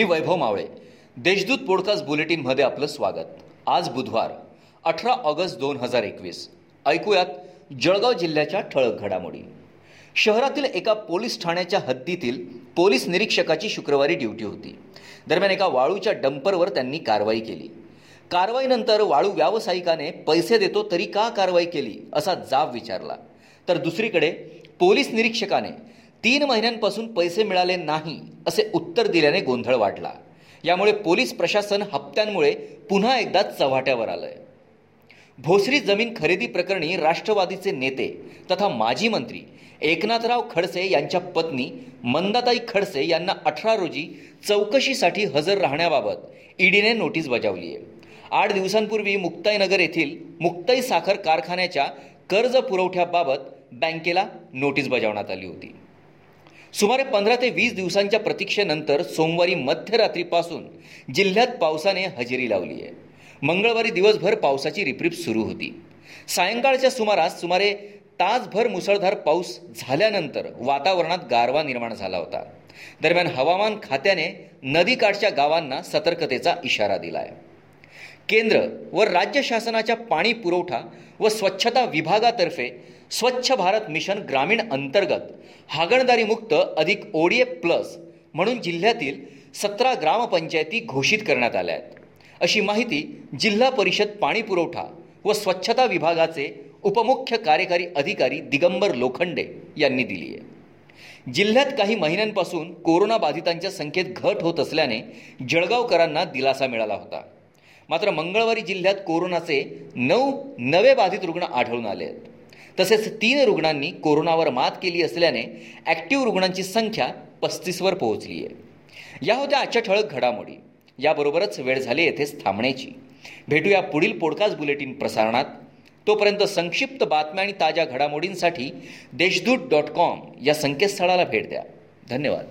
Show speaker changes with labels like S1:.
S1: मी वैभव मावळे. Deshdoot podcast बुलेटिनमध्ये आपलं स्वागत. आज बुधवार अठरा ऑगस्ट दोन हजार एकवीस. ऐकूयात जळगाव जिल्ह्याच्या ठळक घडामोडी. शहरातील एका पोलीस ठाण्याच्या हद्दीतील पोलीस निरीक्षकाची शुक्रवारी ड्युटी होती. दरम्यान एका वाळूच्या डंपरवर त्यांनी कारवाई केली. कारवाईनंतर वाळू व्यावसायिकाने पैसे देतो तरी का कारवाई केली असा जाब विचारला. तर दुसरीकडे पोलीस निरीक्षकाने तीन महिन्यांपासून पैसे मिळाले नाही असे उत्तर दिल्याने गोंधळ वाढला. यामुळे पोलीस प्रशासन हप्त्यांमुळे पुन्हा एकदा चव्हाट्यावर आलंय. भोसरी जमीन खरेदी प्रकरणी राष्ट्रवादीचे नेते तथा माजी मंत्री एकनाथराव खडसे यांच्या पत्नी मंदाताई खडसे यांना अठरा रोजी चौकशीसाठी हजर राहण्याबाबत ईडीने नोटीस बजावली आहे. आठ दिवसांपूर्वी मुक्ताईनगर येथील मुक्ताई साखर कारखान्याच्या कर्ज पुरवठ्याबाबत बँकेला नोटीस बजावण्यात आली होती. सुमारे पंधरा ते वीस दिवसांच्या प्रतीक्षेनंतर सोमवारी मध्यरात्रीपासून जिल्ह्यात पावसाने हजेरी लावली आहे. मंगळवारी दिवसभर पावसाची रिपरिप सुरू होती. सायंकाळच्या सुमारास सुमारे तासभर मुसळधार पाऊस झाल्यानंतर वातावरणात गारवा निर्माण झाला होता. दरम्यान हवामान खात्याने नदीकाठच्या गावांना सतर्कतेचा इशारा दिला आहे केंद्र व राज्य शासनाच्या पाणी पुरवठा व स्वच्छता विभागातर्फे स्वच्छ भारत मिशन ग्रामीण अंतर्गत हागणदारीमुक्त अधिक ओडीए प्लस म्हणून जिल्ह्यातील सतरा ग्रामपंचायती घोषित करण्यात आल्या आहेत. अशी माहिती जिल्हा परिषद पाणी पुरवठा व स्वच्छता विभागाचे उपमुख्य कार्यकारी अधिकारी दिगंबर लोखंडे यांनी दिली आहे. जिल्ह्यात काही महिन्यांपासून कोरोना बाधितांच्या संख्येत घट होत असल्याने जळगावकरांना दिलासा मिळाला होता. मात्र मंगळवारी जिल्ह्यात कोरोनाचे नऊ नवे बाधित रुग्ण आढळून आले आहेत. तसेच तीन रुग्णांनी कोरोनावर मात केली असल्याने ॲक्टिव्ह रुग्णांची संख्या पस्तीसवर पोहोचली आहे. या होत्या आजच्या ठळक घडामोडी. याबरोबरच वेळ झाली येथेच थांबण्याची. भेटूया पुढील पॉडकास्ट बुलेटिन प्रसारणात. तोपर्यंत संक्षिप्त बातम्या आणि ताज्या घडामोडींसाठी देशदूत डॉट कॉम या संकेतस्थळाला भेट द्या. धन्यवाद.